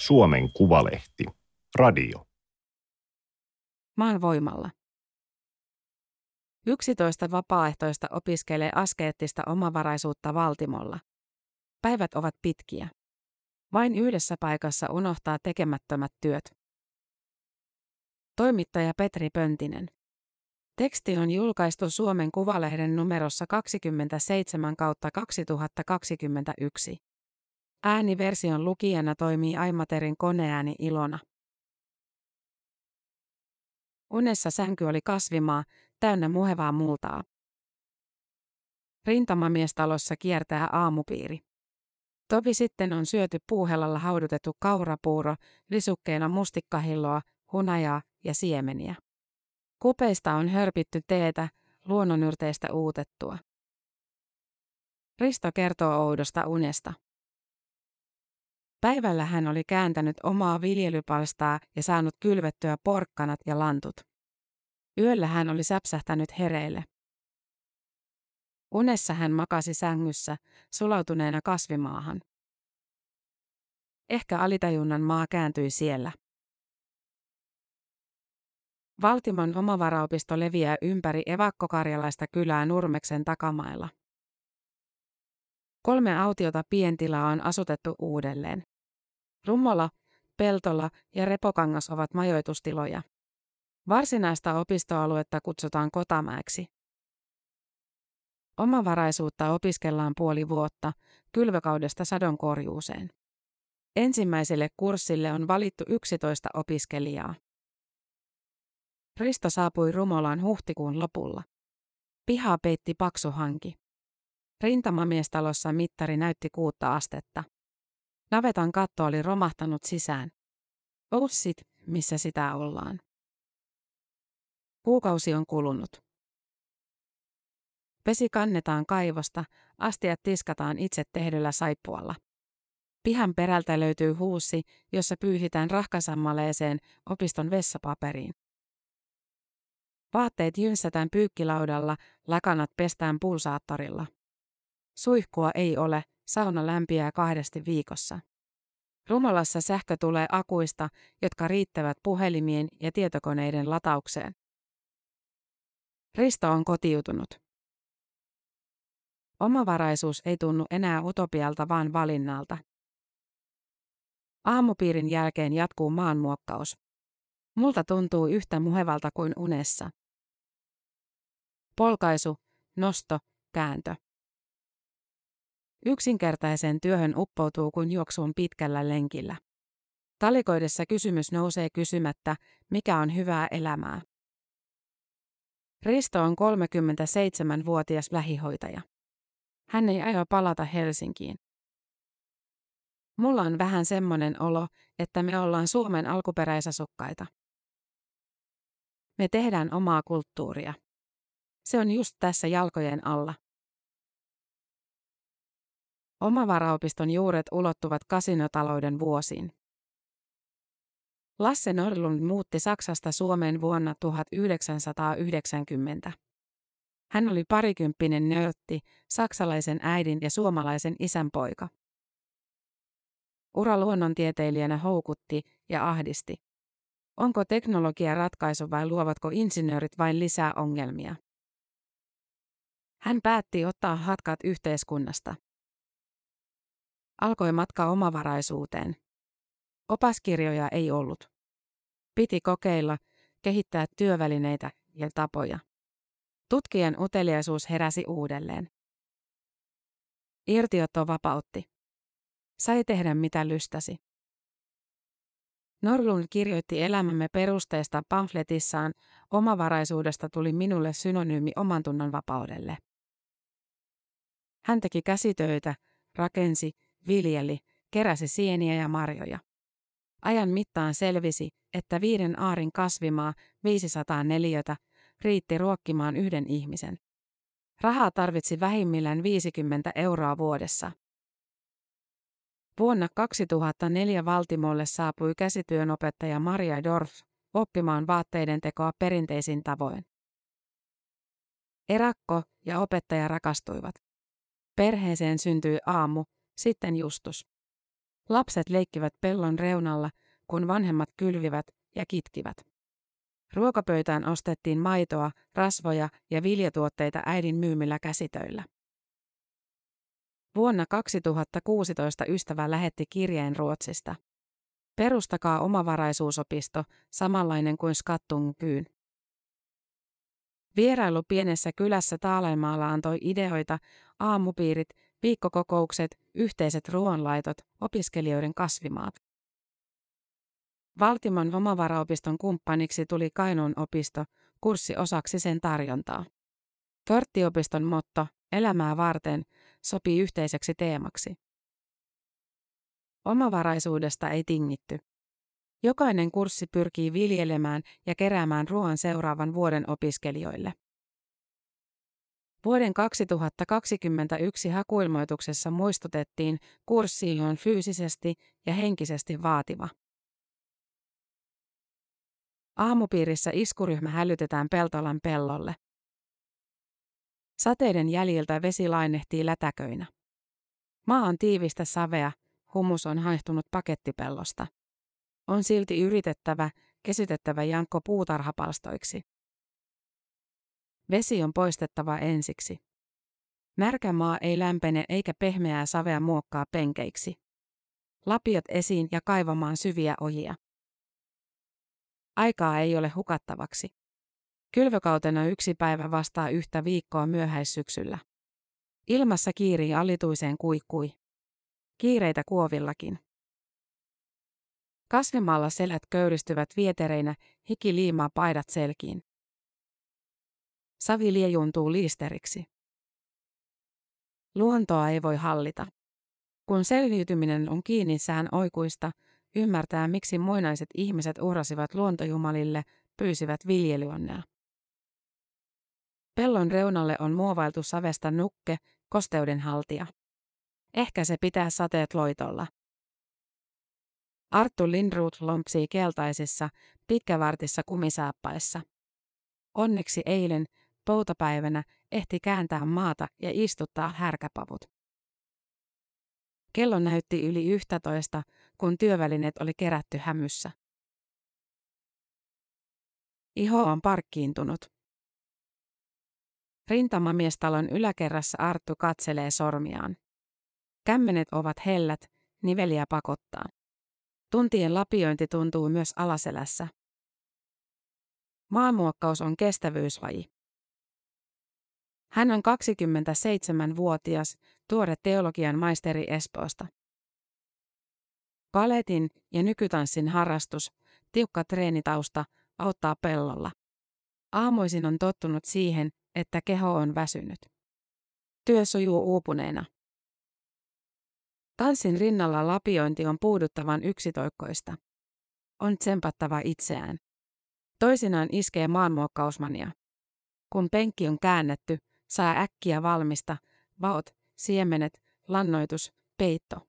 Suomen Kuvalehti. Radio. Maan voimalla. 11 vapaaehtoista opiskelee askeettista omavaraisuutta Valtimolla. Päivät ovat pitkiä. Vain yhdessä paikassa unohtaa tekemättömät työt. Toimittaja Petri Pöntinen. Teksti on julkaistu Suomen Kuvalehden numerossa 27 kautta 2021. Ääniversion lukijana toimii Aimaterin koneääni Ilona. Unessa sänky oli kasvimaa, täynnä muhevaa multaa. Rintamamiestalossa kiertää aamupiiri. Tovi sitten on syöty puuhelalla haudutettu kaurapuuro, lisukkeena mustikkahilloa, hunajaa ja siemeniä. Kupeista on hörpitty teetä, luonnonyrteistä uutettua. Risto kertoo oudosta unesta. Päivällä hän oli kääntänyt omaa viljelypalstaa ja saanut kylvettyä porkkanat ja lantut. Yöllä hän oli säpsähtänyt hereille. Unessa hän makasi sängyssä, sulautuneena kasvimaahan. Ehkä alitajunnan maa kääntyi siellä. Valtimon omavaraopisto leviää ympäri evakkokarjalaista kylää Nurmeksen takamailla. Kolme autiota pientilaa on asutettu uudelleen. Rummola, Peltola ja Repokangas ovat majoitustiloja. Varsinaista opistoaluetta kutsutaan Kotamäeksi. Omavaraisuutta opiskellaan puoli vuotta, kylvökaudesta sadonkorjuuseen. Ensimmäiselle kurssille on valittu 11 opiskelijaa. Risto saapui Rumolaan huhtikuun lopulla. Pihaa peitti paksu hanki. Rintamamiestalossa mittari näytti kuutta astetta. Navetan katto oli romahtanut sisään. Oussit, missä sitä ollaan. Kuukausi on kulunut. Pesi kannetaan kaivosta, astiat tiskataan itse tehdyllä saippualla. Pihan perältä löytyy huussi, jossa pyyhitään rahkasammaleeseen opiston vessapaperiin. Vaatteet jynsätään pyykkilaudalla, lakanat pestään pulsaattorilla. Suihkua ei ole, sauna lämpiää kahdesti viikossa. Rumalassa sähkö tulee akuista, jotka riittävät puhelimien ja tietokoneiden lataukseen. Risto on kotiutunut. Omavaraisuus ei tunnu enää utopialta vaan valinnalta. Aamupiirin jälkeen jatkuu maanmuokkaus. Multa tuntuu yhtä muhevalta kuin unessa. Polkaisu, nosto, kääntö. Yksinkertaiseen työhön uppoutuu kuin juoksuun pitkällä lenkillä. Talikoidessa kysymys nousee kysymättä, mikä on hyvää elämää. Risto on 37-vuotias lähihoitaja. Hän ei aio palata Helsinkiin. Mulla on vähän semmonen olo, että me ollaan Suomen alkuperäisasukkaita. Me tehdään omaa kulttuuria. Se on just tässä jalkojen alla. Omavaraopiston juuret ulottuvat kasinotalouden vuosiin. Lasse Norlund muutti Saksasta Suomeen vuonna 1990. Hän oli parikymppinen nörtti, saksalaisen äidin ja suomalaisen isän poika. Ura luonnontieteilijänä houkutti ja ahdisti. Onko teknologia ratkaisu vai luovatko insinöörit vain lisää ongelmia? Hän päätti ottaa hatkat yhteiskunnasta. Alkoi matka omavaraisuuteen. Opaskirjoja ei ollut. Piti kokeilla, kehittää työvälineitä ja tapoja. Tutkijan uteliaisuus heräsi uudelleen. Irtiotto vapautti. Sai tehdä mitä lystäsi. Norlund kirjoitti elämämme perusteesta pamfletissaan, omavaraisuudesta tuli minulle synonyymi omantunnon vapaudelle. Hän teki käsitöitä, rakensi, viljeli, keräsi sieniä ja marjoja. Ajan mittaan selvisi, että viiden aarin kasvimaa, 500 neliötä, riitti ruokkimaan yhden ihmisen. Rahaa tarvitsi vähimmillään 50 euroa vuodessa. Vuonna 2004 Valtimolle saapui käsityönopettaja Maria Dorf oppimaan vaatteiden tekoa perinteisin tavoin. Erakko ja opettaja rakastuivat. Perheeseen syntyi aamu, sitten Justus. Lapset leikkivät pellon reunalla, kun vanhemmat kylvivät ja kitkivät. Ruokapöytään ostettiin maitoa, rasvoja ja viljatuotteita äidin myymillä käsitöillä. Vuonna 2016 ystävä lähetti kirjeen Ruotsista. Perustakaa omavaraisuusopisto, samanlainen kuin Skattung Kyyn. Vierailu pienessä kylässä Taalenmaalla antoi ideoita, aamupiirit, viikkokokoukset, yhteiset ruoanlaitot, opiskelijoiden kasvimaat. Valtimon omavaraopiston kumppaniksi tuli Kainuun opisto, kurssi osaksi sen tarjontaa. Torttiopiston motto, elämää varten, sopii yhteiseksi teemaksi. Omavaraisuudesta ei tingitty. Jokainen kurssi pyrkii viljelemään ja keräämään ruoan seuraavan vuoden opiskelijoille. Vuoden 2021 hakuilmoituksessa muistutettiin, kurssi on fyysisesti ja henkisesti vaativa. Aamupiirissä iskuryhmä hälytetään Peltolan pellolle. Sateiden jäljiltä vesi lainehtii lätäköinä. Maa on tiivistä savea, humus on haihtunut pakettipellosta. On silti yritettävä, kesytettävä jankko puutarhapalstoiksi. Vesi on poistettava ensiksi. Märkä maa ei lämpene eikä pehmeää savea muokkaa penkeiksi. Lapiot esiin ja kaivamaan syviä ojia. Aikaa ei ole hukattavaksi. Kylvökautena yksi päivä vastaa yhtä viikkoa myöhäissyksyllä. Ilmassa kiirii alituiseen kuikkui. Kiireitä kuovillakin. Kasvimalla selät köyristyvät vietereinä, hiki liimaa paidat selkiin. Savi liejuntuu liisteriksi. Luontoa ei voi hallita. Kun selviytyminen on kiinni sään oikuista, ymmärtää miksi muinaiset ihmiset uhrasivat luontojumalille, pyysivät viljelyonnea. Pellon reunalle on muovailtu savesta nukke, kosteuden haltija. Ehkä se pitää sateet loitolla. Arttu Lindroth lompsii keltaisissa, pitkävartissa kumisaappaissa. Onneksi eilen, poutapäivänä, ehti kääntää maata ja istuttaa härkäpavut. Kello näytti yli yhtätoista, kun työvälineet oli kerätty hämyssä. Iho on parkkiintunut. Rintamamiestalon yläkerrassa Arttu katselee sormiaan. Kämmenet ovat hellät, niveliä pakottaa. Tuntien lapiointi tuntuu myös alaselässä. Maanmuokkaus on kestävyysvaji. Hän on 27-vuotias, tuore teologian maisteri Espoosta. Paletin ja nykytanssin harrastus, tiukka treenitausta, auttaa pellolla. Aamuisin on tottunut siihen, että keho on väsynyt. Työ sujuu uupuneena. Tanssin rinnalla lapiointi on puuduttavan yksitoikkoista. On tsempattava itseään. Toisinaan iskee maanmuokkausmania. Kun penkki on käännetty, saa äkkiä valmista, vaot, siemenet, lannoitus, peitto.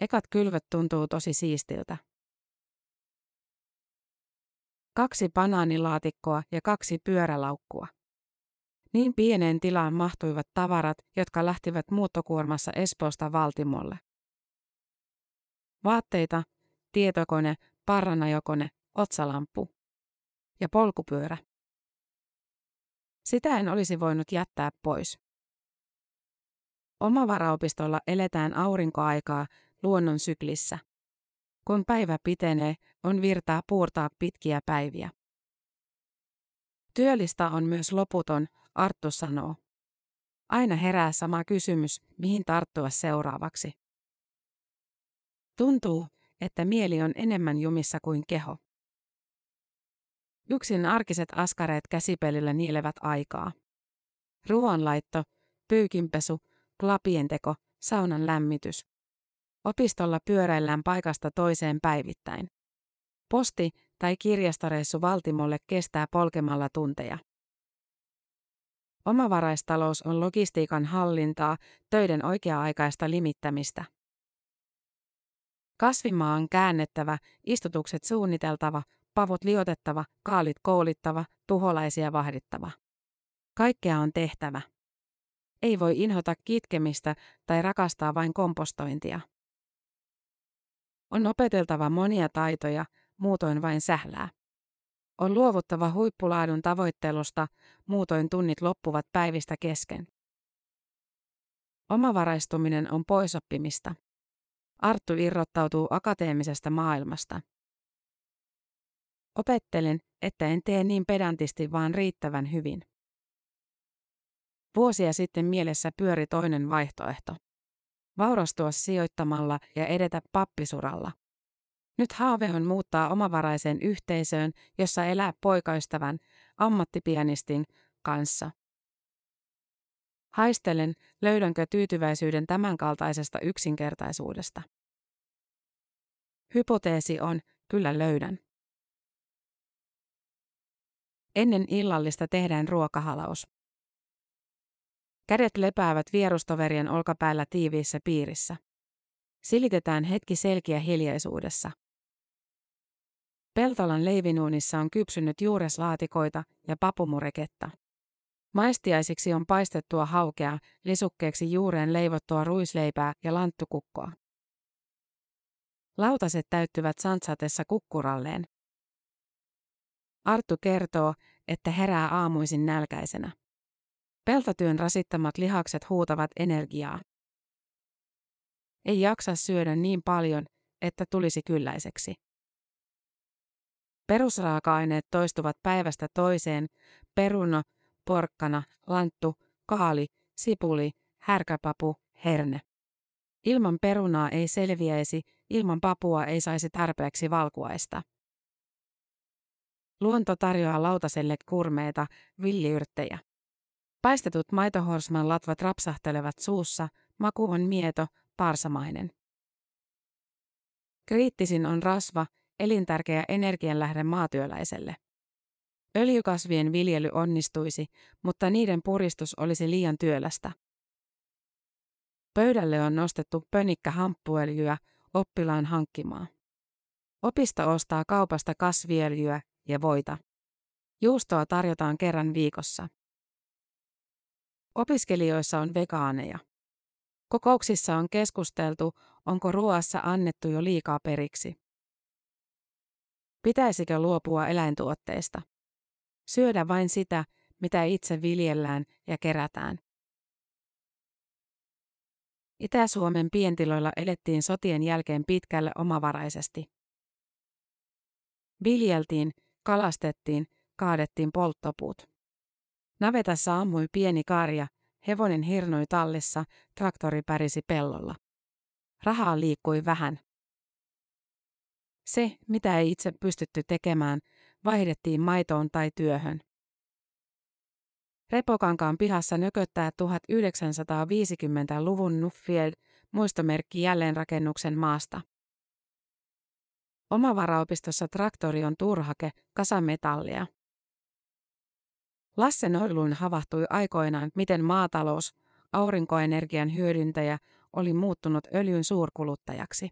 Ekat kylvöt tuntuu tosi siistiltä. Kaksi banaanilaatikkoa ja kaksi pyörälaukkua. Niin pieneen tilaan mahtuivat tavarat, jotka lähtivät muuttokuormassa Espoosta Valtimolle. Vaatteita, tietokone, parranajokone, otsalamppu ja polkupyörä. Sitä en olisi voinut jättää pois. Omavaraopistolla eletään aurinkoaikaa luonnon syklissä. Kun päivä pitenee, on virtaa puurtaa pitkiä päiviä. Työllistä on myös loputon, Arttu sanoo. Aina herää sama kysymys, mihin tarttua seuraavaksi. Tuntuu, että mieli on enemmän jumissa kuin keho. Yksin arkiset askareet käsipelillä nielevät aikaa. Ruoanlaitto, pyykinpesu, klapien teko, saunan lämmitys. Opistolla pyöräillään paikasta toiseen päivittäin. Posti tai kirjastoreissu Valtimolle kestää polkemalla tunteja. Omavaraistalous on logistiikan hallintaa, töiden oikea-aikaista limittämistä. Kasvimaa on käännettävä, istutukset suunniteltava, pavut liotettava, kaalit koulittava, tuholaisia vahdittava. Kaikkea on tehtävä. Ei voi inhota kitkemistä tai rakastaa vain kompostointia. On opeteltava monia taitoja, muutoin vain sählää. On luovuttava huippulaadun tavoittelusta, muutoin tunnit loppuvat päivistä kesken. Omavaraistuminen on poisoppimista. Arttu irrottautuu akateemisesta maailmasta. Opettelen, että en tee niin pedantisti vaan riittävän hyvin. Vuosia sitten mielessä pyöri toinen vaihtoehto. Vaurastua sijoittamalla ja edetä pappisuralla. Nyt haave on muuttaa omavaraiseen yhteisöön, jossa elää poikaystävän, ammattipianistin, kanssa. Haistelen, löydänkö tyytyväisyyden tämänkaltaisesta yksinkertaisuudesta. Hypoteesi on, kyllä löydän. Ennen illallista tehdään ruokahalaus. Kädet lepäävät vierustoverien olkapäällä tiiviissä piirissä. Silitetään hetki selkiä hiljaisuudessa. Peltolan leivinuunissa on kypsynyt juureslaatikoita ja papumureketta. Maistiaisiksi on paistettua haukea, lisukkeeksi juureen leivottua ruisleipää ja lanttukukkoa. Lautaset täyttyvät santsatessa kukkuralleen. Arttu kertoo, että herää aamuisin nälkäisenä. Peltotyön rasittamat lihakset huutavat energiaa. Ei jaksa syödä niin paljon, että tulisi kylläiseksi. Perusraaka-aineet toistuvat päivästä toiseen, peruna, porkkana, lanttu, kaali, sipuli, härkäpapu, herne. Ilman perunaa ei selviäisi, ilman papua ei saisi tarpeeksi valkuaista. Luonto tarjoaa lautaselle kurmeita, villiyrttejä. Paistetut maitohorsman latvat rapsahtelevat suussa, maku on mieto, parsamainen. Kriittisin on rasva, elintärkeä energianlähde maatyöläiselle. Öljykasvien viljely onnistuisi, mutta niiden puristus olisi liian työlästä. Pöydälle on nostettu pönikkä hamppuöljyä oppilaan hankkimaa. Opisto ostaa kaupasta kasviöljyä ja voita. Juustoa tarjotaan kerran viikossa. Opiskelijoissa on vegaaneja. Kokouksissa on keskusteltu, onko ruoassa annettu jo liikaa periksi. Pitäisikö luopua eläintuotteista? Syödä vain sitä, mitä itse viljellään ja kerätään. Itä-Suomen pientiloilla elettiin sotien jälkeen pitkälle omavaraisesti. Viljeltiin, kalastettiin, kaadettiin polttopuut. Navetassa ammui pieni karja, hevonen hirnoi tallissa, traktori pärisi pellolla. Rahaa liikkui vähän. Se, mitä ei itse pystytty tekemään, vaihdettiin maitoon tai työhön. Repokankaan pihassa nököttää 1950-luvun Nuffield muistomerkki jälleenrakennuksen maasta. Omavaraopistossa traktori on turhake, kasametallia. Lasse Norlun havahtui aikoinaan, miten maatalous, aurinkoenergian hyödyntäjä, oli muuttunut öljyn suurkuluttajaksi.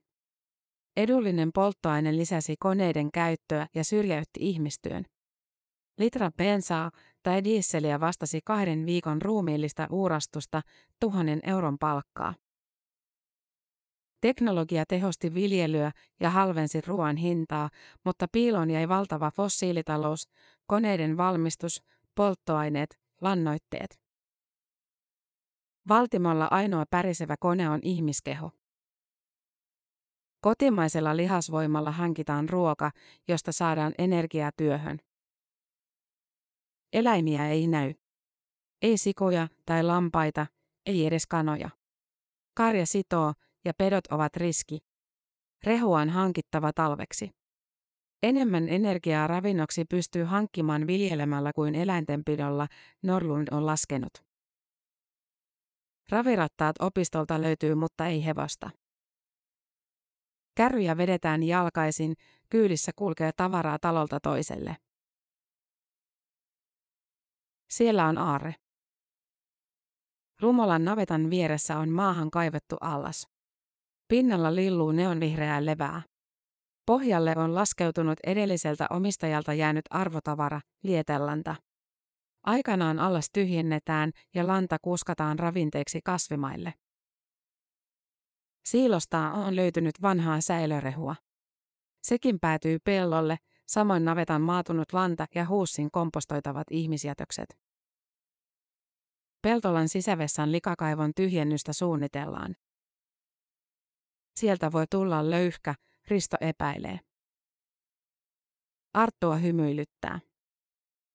Edullinen polttoaine lisäsi koneiden käyttöä ja syrjäytti ihmistyön. Litra bensaa tai diisseliä vastasi kahden viikon ruumiillista uurastusta tuhannen euron palkkaa. Teknologia tehosti viljelyä ja halvensi ruoan hintaa, mutta piiloon jäi valtava fossiilitalous, koneiden valmistus, polttoaineet, lannoitteet. Valtimolla ainoa pärisevä kone on ihmiskeho. Kotimaisella lihasvoimalla hankitaan ruoka, josta saadaan energiaa työhön. Eläimiä ei näy. Ei sikoja tai lampaita, ei edes kanoja. Karja sitoo ja pedot ovat riski. Rehua on hankittava talveksi. Enemmän energiaa ravinnoksi pystyy hankkimaan viljelemällä kuin eläintenpidolla, Norlund on laskenut. Ravirattaat opistolta löytyy, mutta ei hevosta. Kärryjä vedetään jalkaisin, kyydissä kulkee tavaraa talolta toiselle. Siellä on aarre. Rumolan navetan vieressä on maahan kaivettu allas. Pinnalla lilluu neonvihreää levää. Pohjalle on laskeutunut edelliseltä omistajalta jäänyt arvotavara, lietellanta. Aikanaan allas tyhjennetään ja lanta kuskataan ravinteeksi kasvimaille. Siilosta on löytynyt vanhaa säilörehua. Sekin päätyy pellolle, samoin navetan maatunut lanta ja huussin kompostoitavat ihmisjätökset. Peltolan sisävessan likakaivon tyhjennystä suunnitellaan. Sieltä voi tulla löyhkä, Risto epäilee. Arttua hymyilyttää.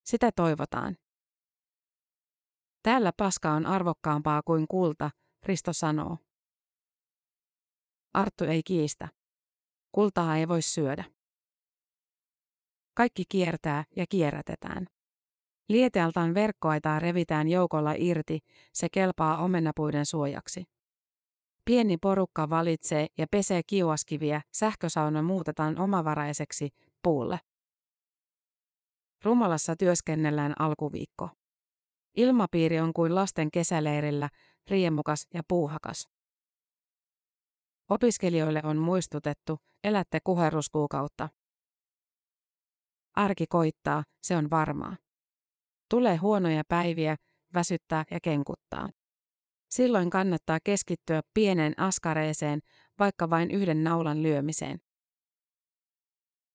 Sitä toivotaan. Täällä paska on arvokkaampaa kuin kulta, Risto sanoo. Arttu ei kiistä. Kultaa ei voi syödä. Kaikki kiertää ja kierrätetään. Lietealtaan verkkoaitaa revitään joukolla irti, se kelpaa omenapuiden suojaksi. Pieni porukka valitsee ja pesee kiuaskiviä, sähkösauna muutetaan omavaraiseksi puulle. Rumalassa työskennellään alkuviikko. Ilmapiiri on kuin lasten kesäleirillä, riemukas ja puuhakas. Opiskelijoille on muistutettu, elätte kuheruskuukautta. Arki koittaa, se on varmaa. Tulee huonoja päiviä, väsyttää ja kenkuttaa. Silloin kannattaa keskittyä pieneen askareeseen, vaikka vain yhden naulan lyömiseen.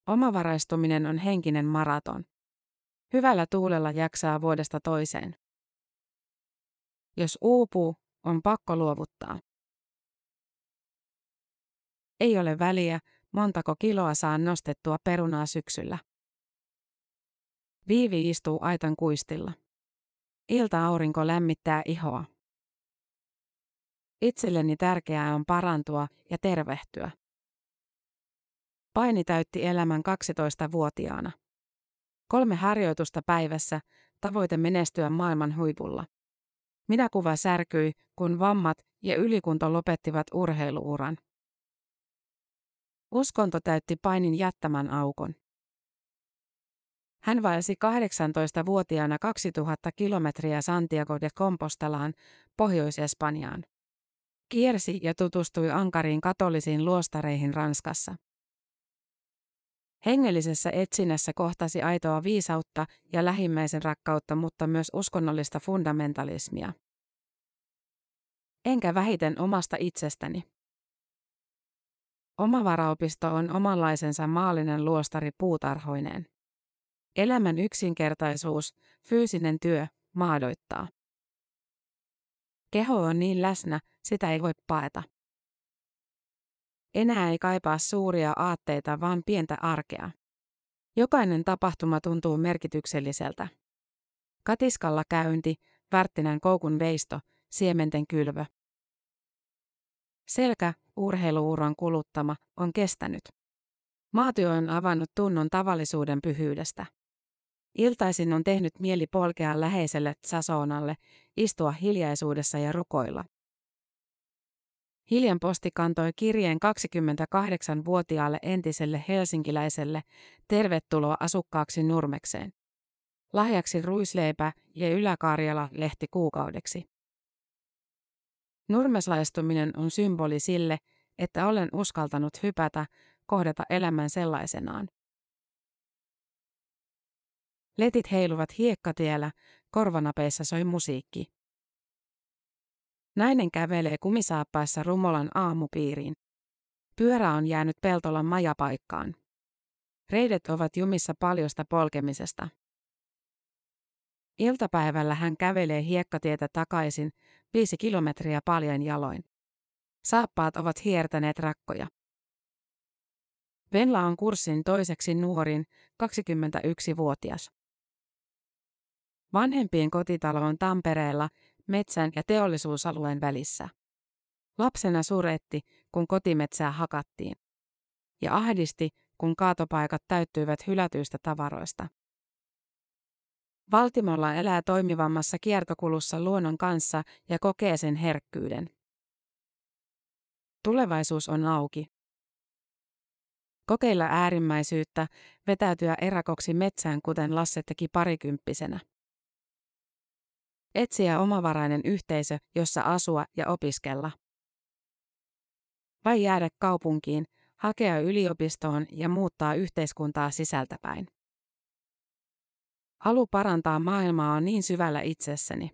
Omavaraistuminen on henkinen maraton. Hyvällä tuulella jaksaa vuodesta toiseen. Jos uupuu, on pakko luovuttaa. Ei ole väliä, montako kiloa saa nostettua perunaa syksyllä. Viivi istuu aitan kuistilla. Ilta-aurinko lämmittää ihoa. Itselleni tärkeää on parantua ja tervehtyä. Paini täytti elämän 12-vuotiaana. Kolme harjoitusta päivässä, tavoite menestyä maailman huipulla. Minä kuva särkyi, kun vammat ja ylikunto lopettivat urheiluuran. Uskonto täytti painin jättämän aukon. Hän vaelsi 18-vuotiaana 2000 kilometriä Santiago de Compostelaan, Pohjois-Espanjaan. Kiersi ja tutustui ankariin katolisiin luostareihin Ranskassa. Hengellisessä etsinnässä kohtasi aitoa viisautta ja lähimmäisen rakkautta, mutta myös uskonnollista fundamentalismia. Enkä vähiten omasta itsestäni. Omavaraopisto on omanlaisensa maallinen luostari puutarhoineen. Elämän yksinkertaisuus, fyysinen työ, maadoittaa. Keho on niin läsnä, sitä ei voi paeta. Enää ei kaipaa suuria aatteita, vaan pientä arkea. Jokainen tapahtuma tuntuu merkitykselliseltä. Katiskalla käynti, Värttinän koukun veisto, siementen kylvö. Selkä, urheiluuron kuluttama, on kestänyt. Maatyö on avannut tunnon tavallisuuden pyhyydestä. Iltaisin on tehnyt mieli polkea läheiselle Sasonalle, istua hiljaisuudessa ja rukoilla. Hiljan posti kantoi kirjeen 28-vuotiaalle entiselle helsinkiläiselle, tervetuloa asukkaaksi Nurmekseen. Lahjaksi ruisleipä ja Ylä-Karjala lehti kuukaudeksi. Nurmeslaistuminen on symboli sille, että olen uskaltanut hypätä, kohdata elämän sellaisenaan. Letit heiluvat hiekkatiellä, korvanapeissa soi musiikki. Nainen kävelee kumisaappaissa Rumolan aamupiiriin. Pyörä on jäänyt Peltolan majapaikkaan. Reidet ovat jumissa paljosta polkemisesta. Iltapäivällä hän kävelee hiekkatietä takaisin, viisi kilometriä paljon jaloin. Saappaat ovat hiertäneet rakkoja. Venla on kurssin toiseksi nuorin, 21-vuotias. Vanhempien kotitalo on Tampereella, metsän ja teollisuusalueen välissä. Lapsena suretti, kun kotimetsää hakattiin. Ja ahdisti, kun kaatopaikat täyttyivät hylätyistä tavaroista. Valtimolla elää toimivammassa kiertokulussa luonnon kanssa ja kokee sen herkkyyden. Tulevaisuus on auki. Kokeilla äärimmäisyyttä, vetäytyä erakoksi metsään kuten Lasse teki parikymppisenä. Etsiä omavarainen yhteisö, jossa asua ja opiskella. Vai jäädä kaupunkiin, hakea yliopistoon ja muuttaa yhteiskuntaa sisältäpäin. Halu parantaa maailmaa on niin syvällä itsessäni.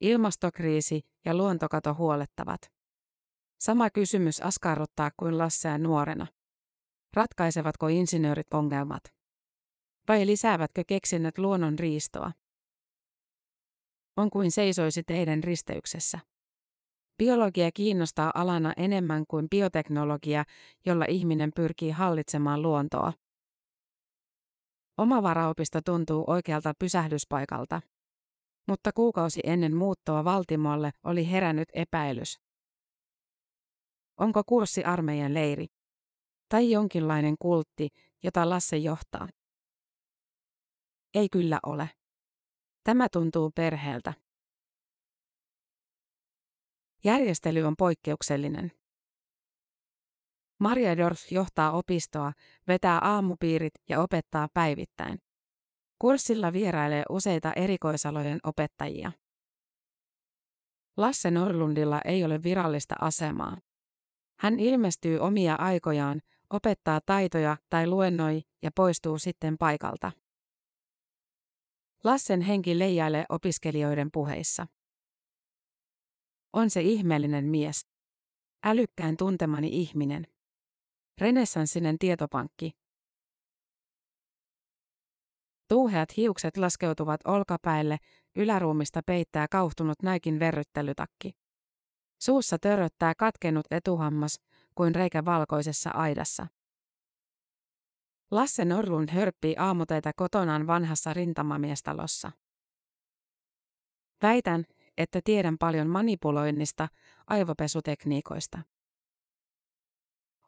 Ilmastokriisi ja luontokato huolettavat. Sama kysymys askarruttaa kuin Lassea nuorena. Ratkaisevatko insinöörit ongelmat? Vai lisäävätkö keksinnöt luonnon riistoa? On kuin seisoisi teidän risteyksessä. Biologia kiinnostaa alana enemmän kuin bioteknologia, jolla ihminen pyrkii hallitsemaan luontoa. Oma varaopisto tuntuu oikealta pysähdyspaikalta. Mutta kuukausi ennen muuttoa Valtimolle oli herännyt epäilys. Onko kurssi armeijan leiri? Tai jonkinlainen kultti, jota Lasse johtaa? Ei kyllä ole. Tämä tuntuu perheeltä. Järjestely on poikkeuksellinen. Maria Dorf johtaa opistoa, vetää aamupiirit ja opettaa päivittäin. Kurssilla vierailee useita erikoisalojen opettajia. Lasse Norlundilla ei ole virallista asemaa. Hän ilmestyy omia aikojaan, opettaa taitoja tai luennoi ja poistuu sitten paikalta. Lassen henki leijailee opiskelijoiden puheissa. On se ihmeellinen mies. Älykkään tuntemani ihminen. Renessanssinen tietopankki. Tuuheat hiukset laskeutuvat olkapäille, yläruumista peittää kauhtunut näikin verryttelytakki. Suussa töröttää katkenut etuhammas, kuin reikä valkoisessa aidassa. Lasse Norlund hörppii aamuteita kotonaan vanhassa rintamamiestalossa. Väitän, että tiedän paljon manipuloinnista, aivopesutekniikoista.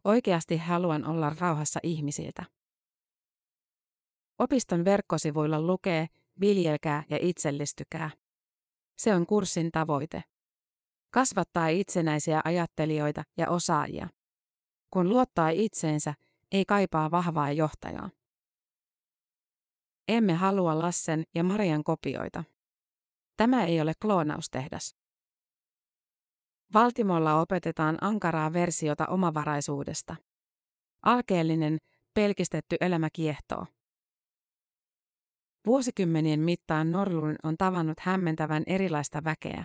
Oikeasti haluan olla rauhassa ihmisiltä. Opiston verkkosivuilla lukee, viljelkää ja itsellistykää. Se on kurssin tavoite. Kasvattaa itsenäisiä ajattelijoita ja osaajia. Kun luottaa itseensä, ei kaipaa vahvaa johtajaa. Emme halua Lassen ja Marian kopioita. Tämä ei ole kloonaustehdas. Valtimolla opetetaan ankaraa versiota omavaraisuudesta. Alkeellinen, pelkistetty elämä kiehtoo. Vuosikymmenien mittaan Norlun on tavannut hämmentävän erilaista väkeä.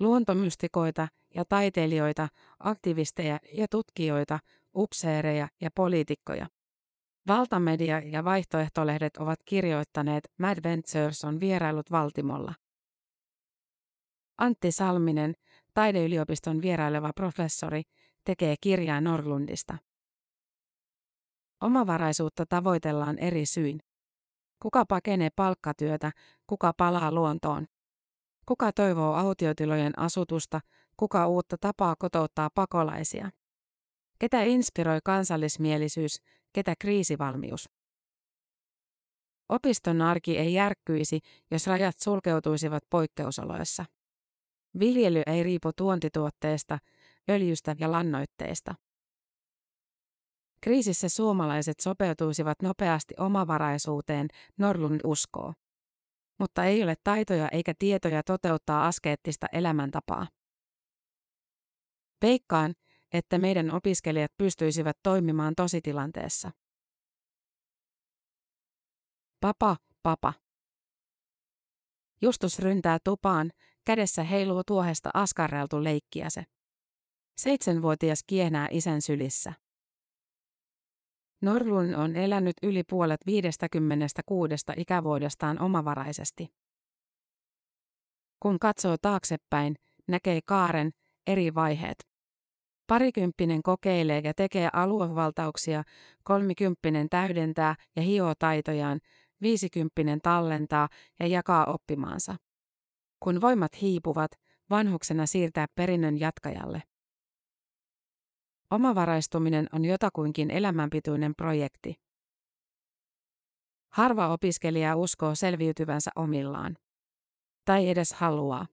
Luontomystikoita ja taiteilijoita, aktivisteja ja tutkijoita, upseereja ja poliitikkoja. Valtamedia ja vaihtoehtolehdet ovat kirjoittaneet Mad Ventures on vierailut Valtimolla. Antti Salminen, taideyliopiston vieraileva professori, tekee kirjaa Norlundista. Omavaraisuutta tavoitellaan eri syin. Kuka pakenee palkkatyötä, kuka palaa luontoon. Kuka toivoo autiotilojen asutusta, kuka uutta tapaa kotouttaa pakolaisia. Ketä inspiroi kansallismielisyys, ketä kriisivalmius. Opiston arki ei järkkyisi, jos rajat sulkeutuisivat poikkeusoloissa. Viljely ei riipu tuontituotteesta, öljystä ja lannoitteista. Kriisissä suomalaiset sopeutuisivat nopeasti omavaraisuuteen, Norlund uskoo. Mutta ei ole taitoja eikä tietoja toteuttaa askeettista elämäntapaa. Veikkaan, että meidän opiskelijat pystyisivät toimimaan tositilanteessa. Papa, papa. Justus ryntää tupaan, kädessä heiluu tuohesta askarreltu leikkiäse. Seitsemänvuotias kiehnää isän sylissä. Norlun on elänyt yli puolet 56 ikävuodestaan omavaraisesti. Kun katsoo taaksepäin, näkee kaaren, eri vaiheet. Parikymppinen kokeilee ja tekee aluevaltauksia, kolmikymppinen täydentää ja hioo taitojaan, viisikymppinen tallentaa ja jakaa oppimaansa. Kun voimat hiipuvat, vanhuksena siirtää perinnön jatkajalle. Omavaraistuminen on jotakuinkin elämänpituinen projekti. Harva opiskelija uskoo selviytyvänsä omillaan. Tai edes haluaa.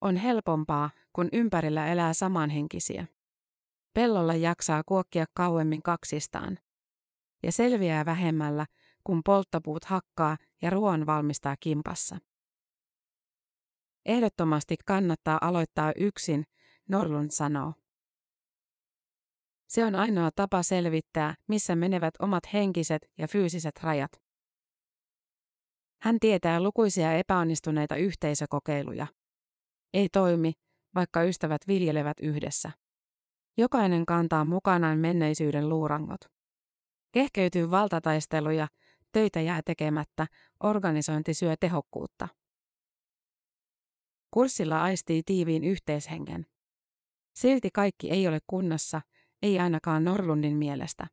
On helpompaa, kun ympärillä elää samanhenkisiä. Pellolla jaksaa kuokkia kauemmin kaksistaan. Ja selviää vähemmällä, kun polttopuut hakkaa ja ruoan valmistaa kimpassa. Ehdottomasti kannattaa aloittaa yksin, Norlund sanoo. Se on ainoa tapa selvittää, missä menevät omat henkiset ja fyysiset rajat. Hän tietää lukuisia epäonnistuneita yhteisökokeiluja. Ei toimi, vaikka ystävät viljelevät yhdessä. Jokainen kantaa mukanaan menneisyyden luurangot. Kehkeytyy valtataisteluja, töitä jää tekemättä, organisointi syö tehokkuutta. Kurssilla aistii tiiviin yhteishengen. Silti kaikki ei ole kunnossa, ei ainakaan Norlundin mielestä.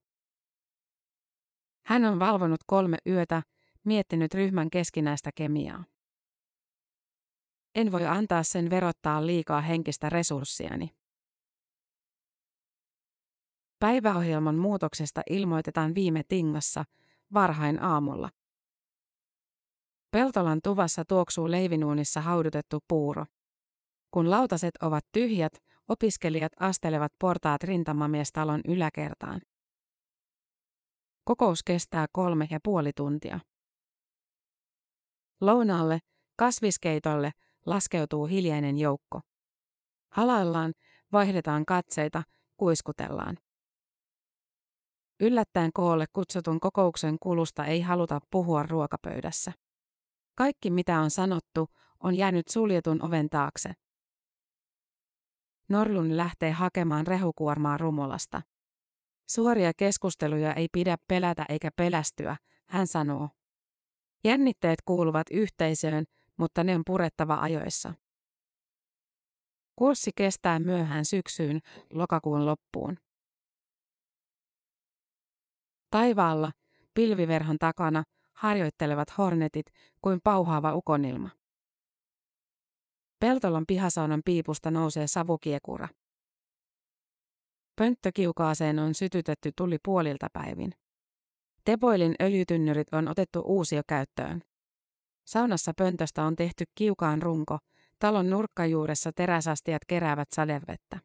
Hän on valvonut kolme yötä, miettinyt ryhmän keskinäistä kemiaa. En voi antaa sen verottaa liikaa henkistä resurssiani. Päiväohjelman muutoksesta ilmoitetaan viime tingassa, varhain aamulla. Peltolan tuvassa tuoksuu leivinuunissa haudutettu puuro. Kun lautaset ovat tyhjät, opiskelijat astelevat portaat rintamamiestalon yläkertaan. Kokous kestää kolme ja puoli tuntia. Lounaalle, kasviskeitolle, laskeutuu hiljainen joukko. Halaillaan, vaihdetaan katseita, kuiskutellaan. Yllättäen koolle kutsutun kokouksen kulusta ei haluta puhua ruokapöydässä. Kaikki mitä on sanottu, on jäänyt suljetun oven taakse. Norlun lähtee hakemaan rehukuormaa Rumolasta. Suoria keskusteluja ei pidä pelätä eikä pelästyä, hän sanoo. Jännitteet kuuluvat yhteisöön, mutta ne on purettava ajoissa. Kurssi kestää myöhään syksyyn, lokakuun loppuun. Taivaalla, pilviverhon takana, harjoittelevat hornetit kuin pauhaava ukonilma. Peltolon pihasaunan piipusta nousee savukiekura. Pönttökiukaaseen on sytytetty tuli puolilta päivin. Tepoilin öljytynnyrit on otettu uusio käyttöön. Saunassa pöntöstä on tehty kiukaan runko, talon nurkkajuuressa teräsastiat keräävät sadevettä.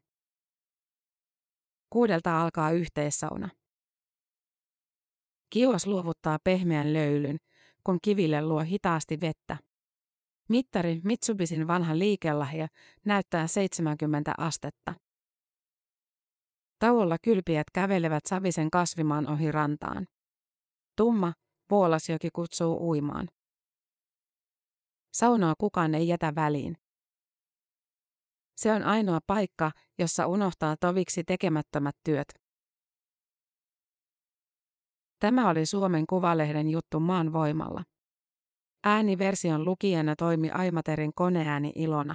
Kuudelta alkaa yhteissauna. Kiuas luovuttaa pehmeän löylyn, kun kiville luo hitaasti vettä. Mittari Mitsubisin vanha liikelahja näyttää 70 astetta. Tauolla kylpiät kävelevät savisen kasvimaan ohi rantaan. Tumma, Vuolasjoki kutsuu uimaan. Saunoa kukaan ei jätä väliin. Se on ainoa paikka, jossa unohtaa toviksi tekemättömät työt. Tämä oli Suomen Kuvalehden juttu maan voimalla. Ääniversion lukijana toimi Aimaterin koneääni Ilona.